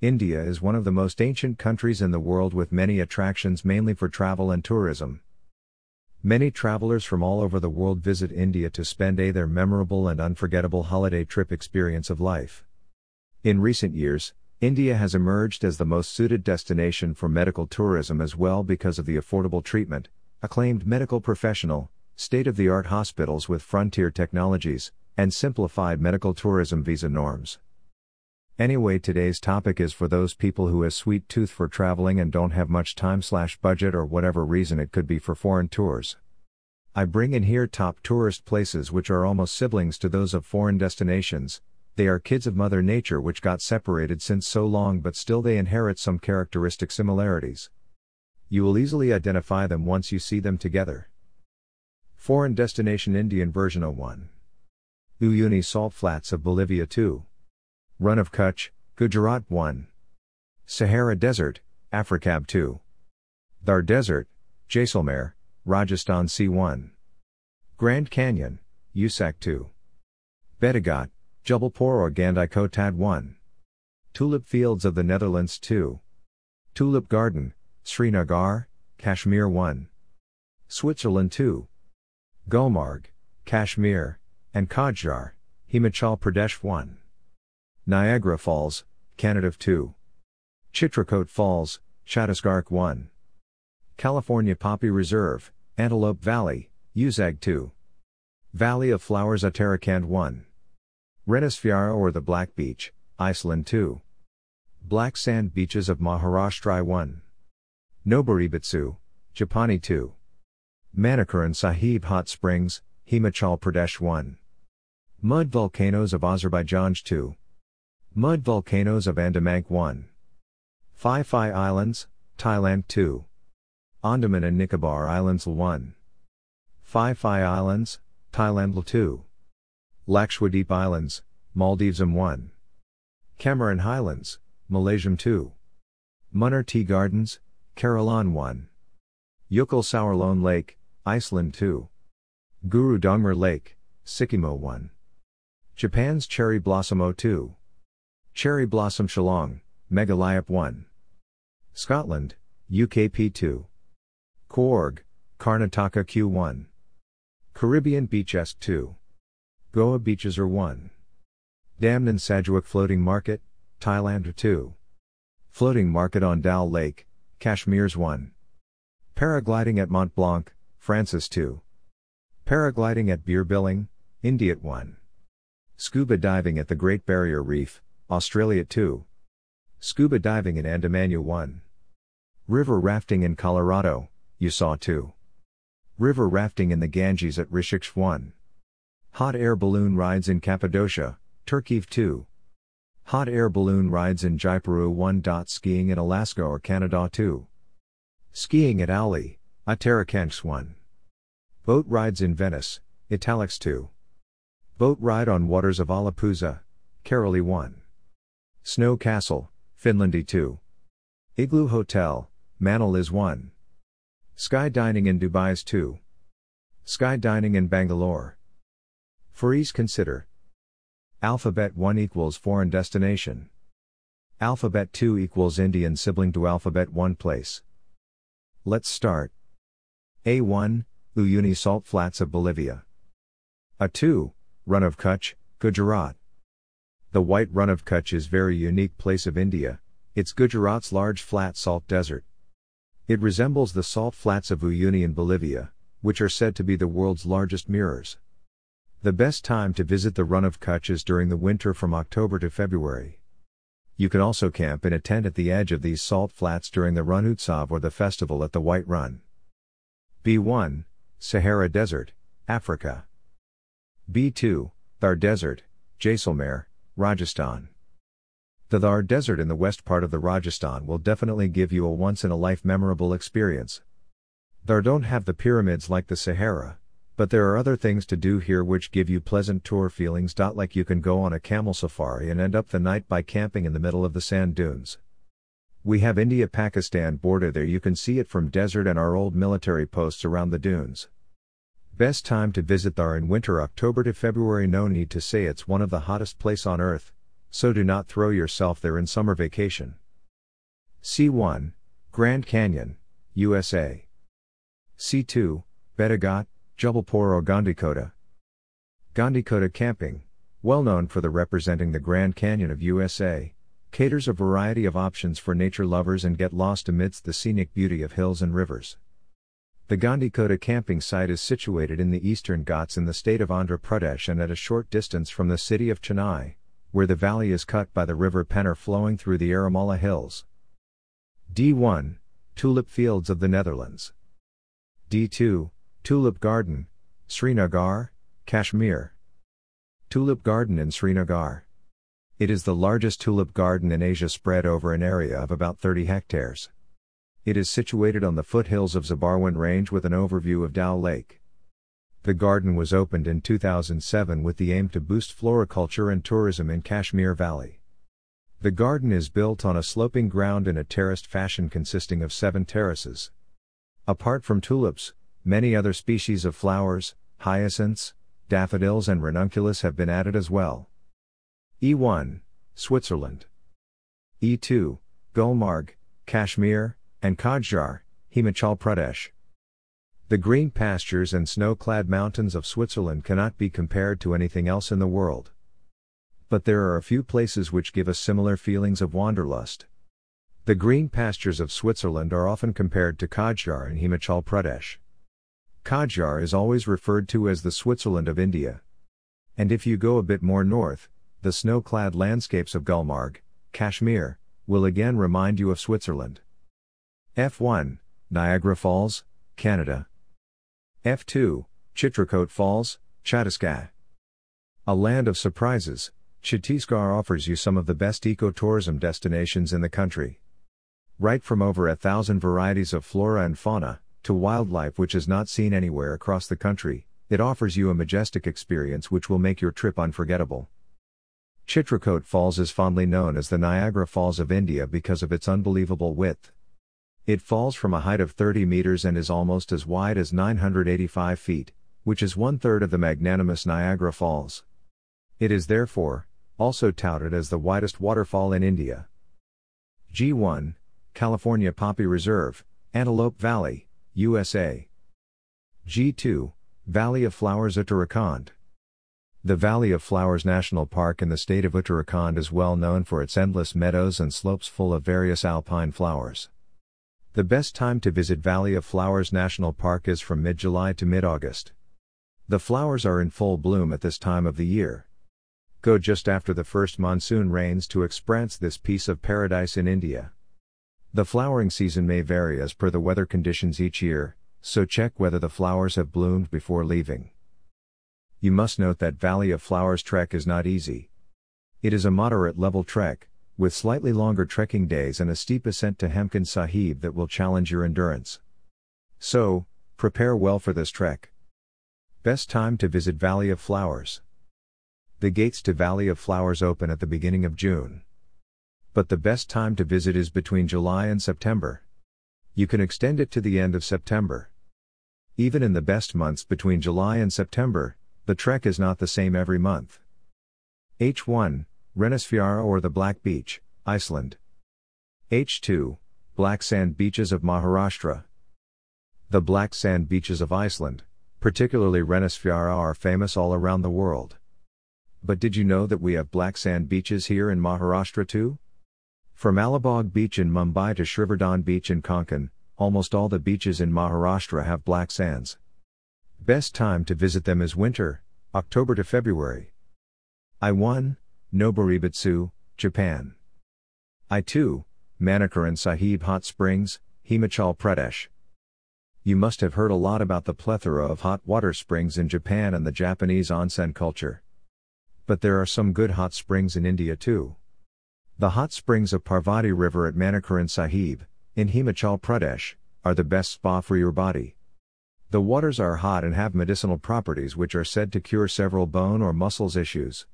India is one of the most ancient countries in the world with many attractions mainly for travel and tourism. Many travelers from all over the world visit India to spend a their memorable and unforgettable holiday trip experience of life. In recent years, India has emerged as the most suited destination for medical tourism as well because of the affordable treatment, acclaimed medical professional, state of the art hospitals with frontier technologies, and simplified medical tourism visa norms. Anyway, today's topic is for those people who has sweet tooth for traveling and don't have much time slash budget or whatever reason it could be for foreign tours. I bring in here top tourist places which are almost siblings to those of foreign destinations. They are kids of Mother Nature which got separated since so long but still they inherit some characteristic similarities. You will easily identify them once you see them together. Foreign Destination Indian version 01 Uyuni Salt Flats of Bolivia 2 Rann of Kutch, Gujarat 1. Sahara Desert, Africab 2. Thar Desert, Jaisalmer, Rajasthan C1. Grand Canyon, USAC 2. Bhedaghat, Jubbulpore or Gandikotad 1. Tulip Fields of the Netherlands 2. Tulip Garden, Srinagar, Kashmir 1. Switzerland 2. Gulmarg, Kashmir, and Khajjiar, Himachal Pradesh 1. Niagara Falls, Canada 2. Chitrakote Falls, Chhattisgarh 1. California Poppy Reserve, Antelope Valley, Uzag 2. Valley of Flowers Uttarakhand 1. Reynisfjara or the Black Beach, Iceland 2. Black Sand Beaches of Maharashtra 1. Noboribetsu, Japani 2. Manikaran Sahib Hot Springs, Himachal Pradesh 1. Mud Volcanoes of Azerbaijan 2. Mud volcanoes of Andaman 1. Phi Phi Islands, Thailand 2. Andaman and Nicobar Islands 1. Phi Phi Islands, Thailand 2. Lakshadweep Islands, Maldives 1. Cameron Highlands, Malaysia 2. Munnar Tea Gardens, Carolan 1. Jökulsárlón Lake, Iceland 2. Guru Dongmar Lake, Sikkim 1. Japan's Cherry Blossom 2. Cherry Blossom Shillong, Meghalaya 1. Scotland, UKP 2. Coorg, Karnataka Q1. Caribbean Beach Esk 2. Goa Beaches are 1. Damnoen Saduak Floating Market, Thailand 2. Floating Market on Dal Lake, Kashmir's 1. Paragliding at Mont Blanc, Francis 2. Paragliding at Bir Billing, India 1. Scuba diving at the Great Barrier Reef, Australia 2. Scuba diving in Andamanu 1. River rafting in Colorado, Utah 2. River rafting in the Ganges at Rishikesh 1. Hot air balloon rides in Cappadocia, Turkey 2. Hot air balloon rides in Jaipuru 1. Skiing in Alaska or Canada 2. Skiing at Auli, Uttarakhand 1. Boat rides in Venice, Italics 2. Boat ride on waters of Alappuzha, Kareli 1. Snow Castle, Finlandy 2. Igloo Hotel, Manal is 1. Sky Dining in Dubai's 2. Sky Dining in Bangalore. For ease consider. Alphabet 1 equals foreign destination. Alphabet 2 equals Indian sibling to Alphabet 1 place. Let's start. A1, Uyuni Salt Flats of Bolivia. A2, Rann of Kutch, Gujarat. The White Rann of Kutch is very unique place of India, it's Gujarat's large flat salt desert. It resembles the salt flats of Uyuni in Bolivia, which are said to be the world's largest mirrors. The best time to visit the Rann of Kutch is during the winter from October to February. You can also camp in a tent at the edge of these salt flats during the Rann Utsav or the festival at the White Rann. B1, Sahara Desert, Africa. B2, Thar Desert, Jaisalmer, Rajasthan. The Thar Desert in the west part of the Rajasthan will definitely give you a once in a life memorable experience. Thar don't have the pyramids like the Sahara, but there are other things to do here which give you pleasant tour feelings. Like you can go on a camel safari and end up the night by camping in the middle of the sand dunes. We have India Pakistan border there, you can see it from desert and our old military posts around the dunes. Best time to visit Thar in winter October to February no need to say it's one of the hottest place on earth. so do not throw yourself there in summer vacation. C1, Grand Canyon, USA. C2, Bhedaghat, Jubbulpore or Gandikota. Gandikota Camping, well known for the representing the Grand Canyon of USA, caters a variety of options for nature lovers and get lost amidst the scenic beauty of hills and rivers. The Gandikota camping site is situated in the eastern Ghats in the state of Andhra Pradesh and at a short distance from the city of Chennai, where the valley is cut by the river Penner flowing through the Erramala Hills. D1 Tulip Fields of the Netherlands. D2 Tulip Garden, Srinagar, Kashmir. Tulip Garden in Srinagar. It is the largest tulip garden in Asia spread over an area of about 30 hectares. It is situated on the foothills of Zabarwan Range with an overview of Dal Lake. The garden was opened in 2007 with the aim to boost floriculture and tourism in Kashmir Valley. The garden is built on a sloping ground in a terraced fashion consisting of seven terraces. Apart from tulips, many other species of flowers, hyacinths, daffodils, and ranunculus have been added as well. E1, Switzerland. E2, Gulmarg, Kashmir, and Khajjiar, Himachal Pradesh. The green pastures and snow clad mountains of Switzerland cannot be compared to anything else in the world. But there are a few places which give us similar feelings of wanderlust. The green pastures of Switzerland are often compared to Khajjiar in Himachal Pradesh. Khajjiar is always referred to as the Switzerland of India. And if you go a bit more north, the snow clad landscapes of Gulmarg, Kashmir, will again remind you of Switzerland. F1, Niagara Falls, Canada. F2, Chitrakote Falls, Chhattisgarh. A land of surprises, Chhattisgarh offers you some of the best ecotourism destinations in the country. Right from over a thousand varieties of flora and fauna, to wildlife which is not seen anywhere across the country, it offers you a majestic experience which will make your trip unforgettable. Chitrakote Falls is fondly known as the Niagara Falls of India because of its unbelievable width. It falls from a height of 30 meters and is almost as wide as 985 feet, which is one third of the magnanimous Niagara Falls. It is therefore, also touted as the widest waterfall in India. G1, California Poppy Reserve, Antelope Valley, USA. G2, Valley of Flowers Uttarakhand. The Valley of Flowers National Park in the state of Uttarakhand is well known for its endless meadows and slopes full of various alpine flowers. The best time to visit Valley of Flowers National Park is from mid July to mid August. The flowers are in full bloom at this time of the year. Go just after the first monsoon rains to experience this piece of paradise in India. The flowering season may vary as per the weather conditions each year, so check whether the flowers have bloomed before leaving. You must note that Valley of Flowers trek is not easy. It is a moderate level trek, with slightly longer trekking days and a steep ascent to Hemkund Sahib that will challenge your endurance. So, prepare well for this trek. Best time to visit Valley of Flowers. The gates to Valley of Flowers open at the beginning of June. But the best time to visit is between July and September. You can extend it to the end of September. Even in the best months between July and September, the trek is not the same every month. H1, Reynisfjara or the Black Beach, Iceland. H2, Black Sand Beaches of Maharashtra. The black sand beaches of Iceland, particularly Reynisfjara, are famous all around the world. But did you know that we have black sand beaches here in Maharashtra too? From Alibag Beach in Mumbai to Shrivardhan Beach in Konkan, almost all the beaches in Maharashtra have black sands. Best time to visit them is winter, October to February. I1, Noboribetsu, Japan. I2, Manikaran Sahib Hot Springs, Himachal Pradesh. You must have heard a lot about the plethora of hot water springs in Japan and the Japanese onsen culture. But there are some good hot springs in India too. The hot springs of Parvati River at Manikaran Sahib, in Himachal Pradesh, are the best spa for your body. The waters are hot and have medicinal properties which are said to cure several bone or muscles issues.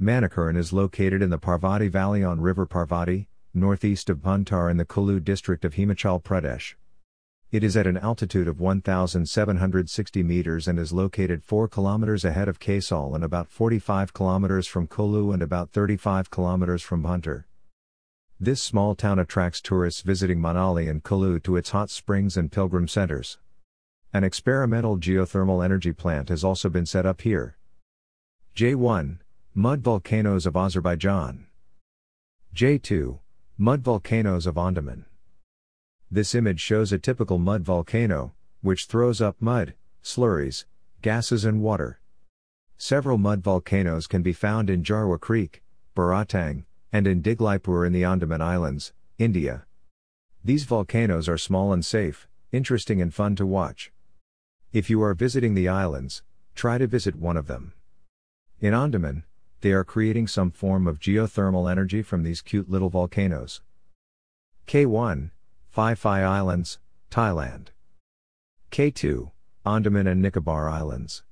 Manikaran is located in the Parvati Valley on River Parvati, northeast of Bhuntar in the Kulu district of Himachal Pradesh. It is at an altitude of 1,760 meters and is located 4 kilometers ahead of Kasol and about 45 kilometers from Kulu and about 35 kilometers from Bhuntar. This small town attracts tourists visiting Manali and Kulu to its hot springs and pilgrim centers. An experimental geothermal energy plant has also been set up here. J1 Mud volcanoes of Azerbaijan. J2 Mud volcanoes of Andaman. This image shows a typical mud volcano, which throws up mud, slurries, gases, and water. Several mud volcanoes can be found in Jarwa Creek, Baratang, and in Diglipur in the Andaman Islands, India. These volcanoes are small and safe, interesting and fun to watch. If you are visiting the islands, try to visit one of them. In Andaman, they are creating some form of geothermal energy from these cute little volcanoes. K1, Phi Phi Islands, Thailand. K2, Andaman and Nicobar Islands.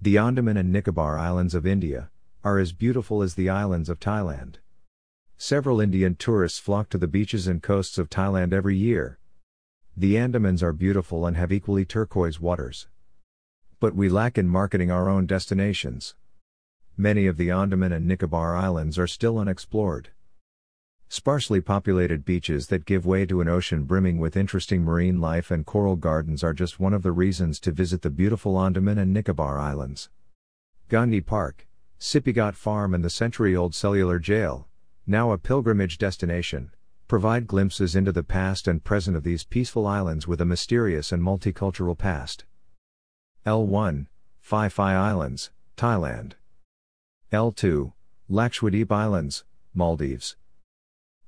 The Andaman and Nicobar Islands of India are as beautiful as the islands of Thailand. Several Indian tourists flock to the beaches and coasts of Thailand every year. The Andamans are beautiful and have equally turquoise waters. But we lack in marketing our own destinations. Many of the Andaman and Nicobar Islands are still unexplored. Sparsely populated beaches that give way to an ocean brimming with interesting marine life and coral gardens are just one of the reasons to visit the beautiful Andaman and Nicobar Islands. Gandhi Park, Sipighat Farm, and the century old cellular jail, now a pilgrimage destination, provide glimpses into the past and present of these peaceful islands with a mysterious and multicultural past. L1, Phi Phi Islands, Thailand. L2, Lakshadweep Islands, Maldives.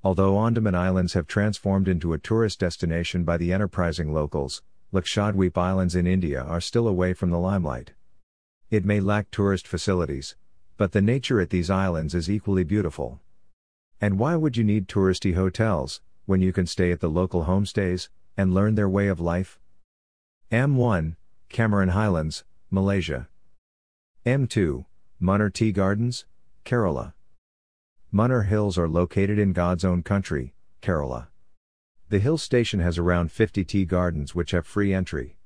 Although Andaman Islands have transformed into a tourist destination by the enterprising locals, Lakshadweep Islands in India are still away from the limelight. It may lack tourist facilities, but the nature at these islands is equally beautiful. And why would you need touristy hotels, when you can stay at the local homestays, and learn their way of life? M1, Cameron Highlands, Malaysia. M2, Munnar Tea Gardens, Kerala. Munnar Hills are located in God's own country, Kerala. The hill station has around 50 tea gardens which have free entry.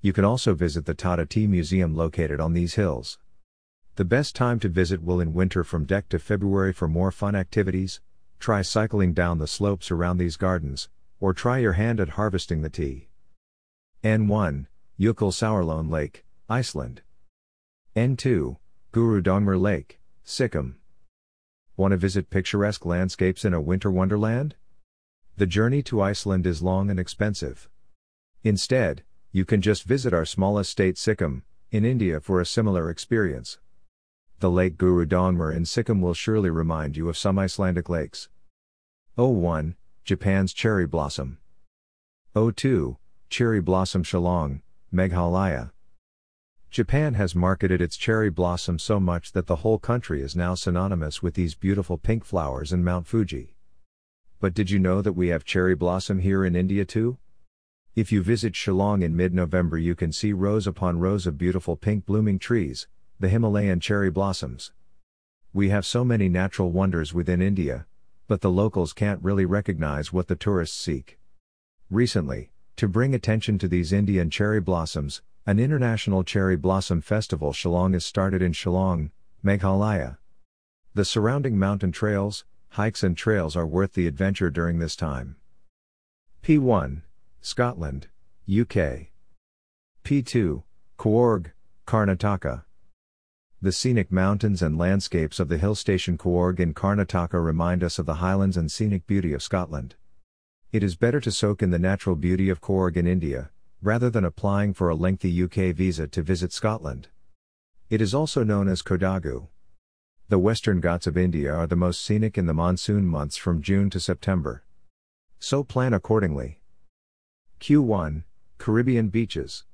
You can also visit the Tata Tea Museum located on these hills. The best time to visit will in winter from Dec to February for more fun activities. Try cycling down the slopes around these gardens, or try your hand at harvesting the tea. N1, Jökulsárlón Lake, Iceland. N2, Gurudongmar Lake, Sikkim. Want to visit picturesque landscapes in a winter wonderland? The journey to Iceland is long and expensive. Instead, you can just visit our smallest state Sikkim, in India for a similar experience. The Lake Gurudongmar in Sikkim will surely remind you of some Icelandic lakes. 01. Japan's Cherry Blossom. 02. Cherry Blossom Shillong, Meghalaya. Japan has marketed its cherry blossom so much that the whole country is now synonymous with these beautiful pink flowers in Mount Fuji. But did you know that we have cherry blossom here in India too? If you visit Shillong in mid November, you can see rows upon rows of beautiful pink blooming trees, the Himalayan cherry blossoms. We have so many natural wonders within India, but the locals can't really recognize what the tourists seek. Recently, to bring attention to these Indian cherry blossoms, an international cherry blossom festival Shillong is started in Shillong, Meghalaya. The surrounding mountain trails, hikes, and trails are worth the adventure during this time. P1, Scotland, UK. P2, Coorg, Karnataka. The scenic mountains and landscapes of the hill station Coorg in Karnataka remind us of the highlands and scenic beauty of Scotland. It is better to soak in the natural beauty of Coorg in India, rather than applying for a lengthy UK visa to visit Scotland. It is also known as Kodagu. The Western Ghats of India are the most scenic in the monsoon months from June to September. So plan accordingly. Q1 Caribbean Beaches.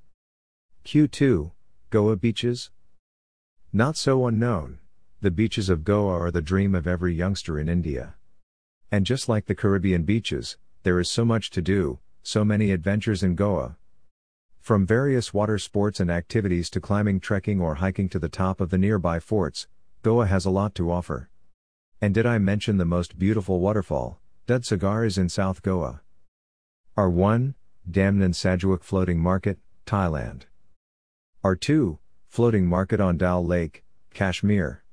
Q2 Goa Beaches. Not so unknown, the beaches of Goa are the dream of every youngster in India. And just like the Caribbean beaches, there is so much to do, so many adventures in Goa. From various water sports and activities to climbing, trekking, or hiking to the top of the nearby forts, Goa has a lot to offer. And did I mention the most beautiful waterfall, Dudhsagar is in South Goa? R1, Damnoen Saduak Floating Market, Thailand. R2, Floating Market on Dal Lake, Kashmir.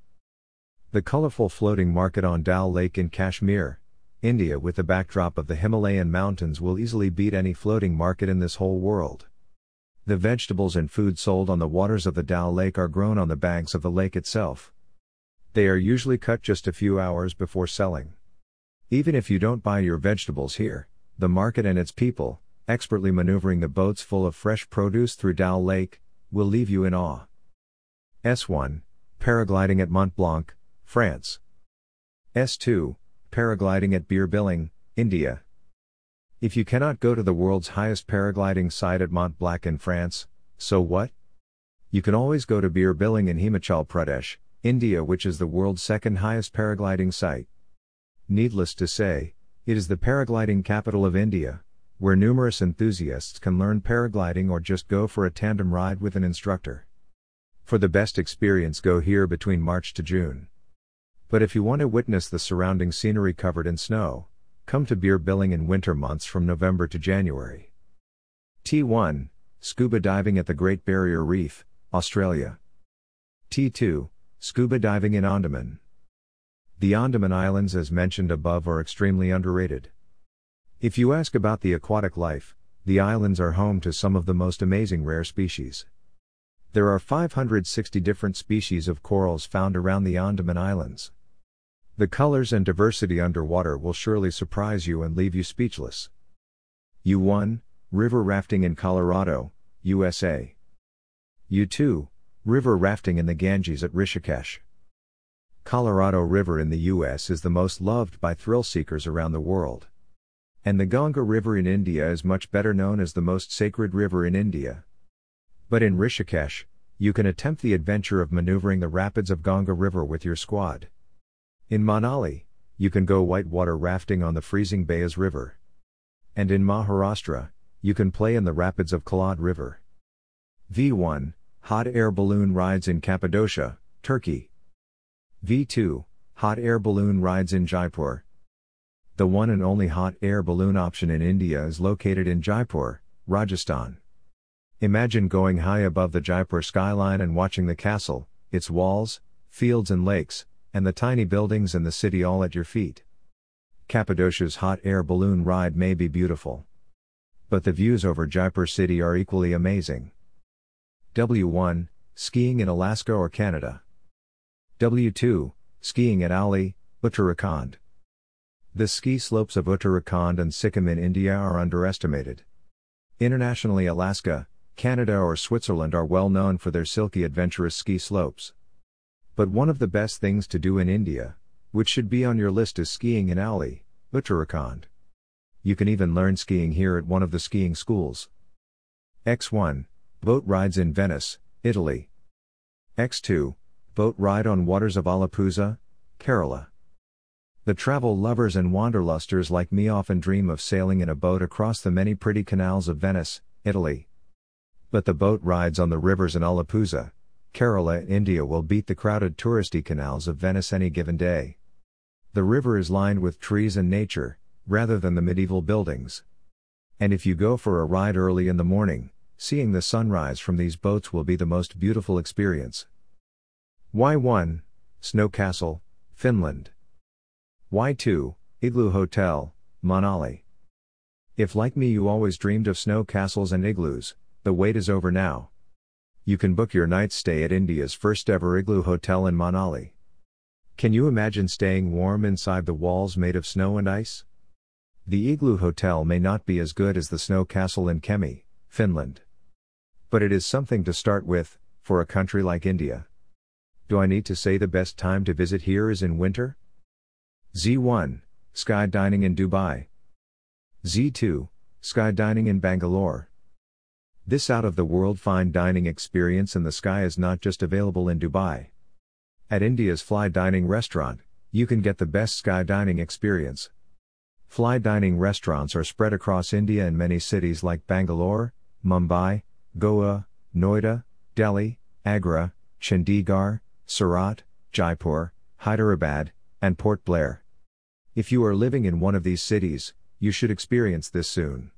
The colorful floating market on Dal Lake in Kashmir, India with the backdrop of the Himalayan mountains will easily beat any floating market in this whole world. The vegetables and food sold on the waters of the Dal Lake are grown on the banks of the lake itself. They are usually cut just a few hours before selling. Even if you don't buy your vegetables here, the market and its people, expertly maneuvering the boats full of fresh produce through Dal Lake, will leave you in awe. S1 Paragliding at Mont Blanc, France. S2 Paragliding at Bir Billing, India. If you cannot go to the world's highest paragliding site at Mont Blanc in France, so what? You can always go to Bir Billing in Himachal Pradesh, India, which is the world's second highest paragliding site. Needless to say, it is the paragliding capital of India, where numerous enthusiasts can learn paragliding or just go for a tandem ride with an instructor. For the best experience, go here between March to June. But if you want to witness the surrounding scenery covered in snow, Come to Bir Billing in winter months from November to January. T1 Scuba diving at the Great Barrier Reef, Australia. T2 Scuba diving in Andaman. The Andaman Islands, as mentioned above, are extremely underrated. If you ask about the aquatic life, the islands are home to some of the most amazing rare species. There are 560 different species of corals found around the Andaman Islands. The colors and diversity underwater will surely surprise you and leave you speechless. U1 River rafting in Colorado, USA. U2 River rafting in the Ganges at Rishikesh. Colorado River in the US is the most loved by thrill seekers around the world. And the Ganga River in India is much better known as the most sacred river in India. But in Rishikesh, you can attempt the adventure of maneuvering the rapids of Ganga River with your squad. In Manali, you can go whitewater rafting on the freezing Beas River. And in Maharashtra, you can play in the rapids of Kolad River. V1 Hot air balloon rides in Cappadocia, Turkey. V2 Hot air balloon rides in Jaipur. The one and only hot air balloon option in India is located in Jaipur, Rajasthan. Imagine going high above the Jaipur skyline and watching the castle, its walls, fields, and lakes, and the tiny buildings and the city all at your feet. Cappadocia's hot air balloon ride may be beautiful. But the views over Jaipur city are equally amazing. W1 Skiing in Alaska or Canada. W2 Skiing at Auli, Uttarakhand. The ski slopes of Uttarakhand and Sikkim in India are underestimated. Internationally, Alaska, Canada, or Switzerland are well known for their silky adventurous ski slopes. But one of the best things to do in India, which should be on your list, is skiing in Auli, Uttarakhand. You can even learn skiing here at one of the skiing schools. X1 Boat rides in Venice, Italy. X2 Boat ride on waters of Alappuzha, Kerala. The travel lovers and wanderlusters like me often dream of sailing in a boat across the many pretty canals of Venice, Italy. But the boat rides on the rivers in Alappuzha, Kerala, India will beat the crowded touristy canals of Venice any given day. The river is lined with trees and nature, rather than the medieval buildings. And if you go for a ride early in the morning, seeing the sunrise from these boats will be the most beautiful experience. Y1 Snow Castle, Finland. Y2 Igloo Hotel, Manali. If like me you always dreamed of snow castles and igloos, the wait is over now you can book your night stay at India's first ever igloo hotel in Manali. Can you imagine staying warm inside the walls made of snow and ice? The igloo hotel may not be as good as the snow castle in Kemi, Finland. But it is something to start with, for a country like India. Do I need to say the best time to visit here is in winter? Z1 Sky Dining in Dubai. Z2 Sky Dining in Bangalore. This out of the world fine dining experience in the sky is not just available in Dubai. At India's Fly Dining Restaurant, you can get the best sky dining experience. Fly dining restaurants are spread across India in many cities like Bangalore, Mumbai, Goa, Noida, Delhi, Agra, Chandigarh, Surat, Jaipur, Hyderabad, and Port Blair. If you are living in one of these cities, you should experience this soon.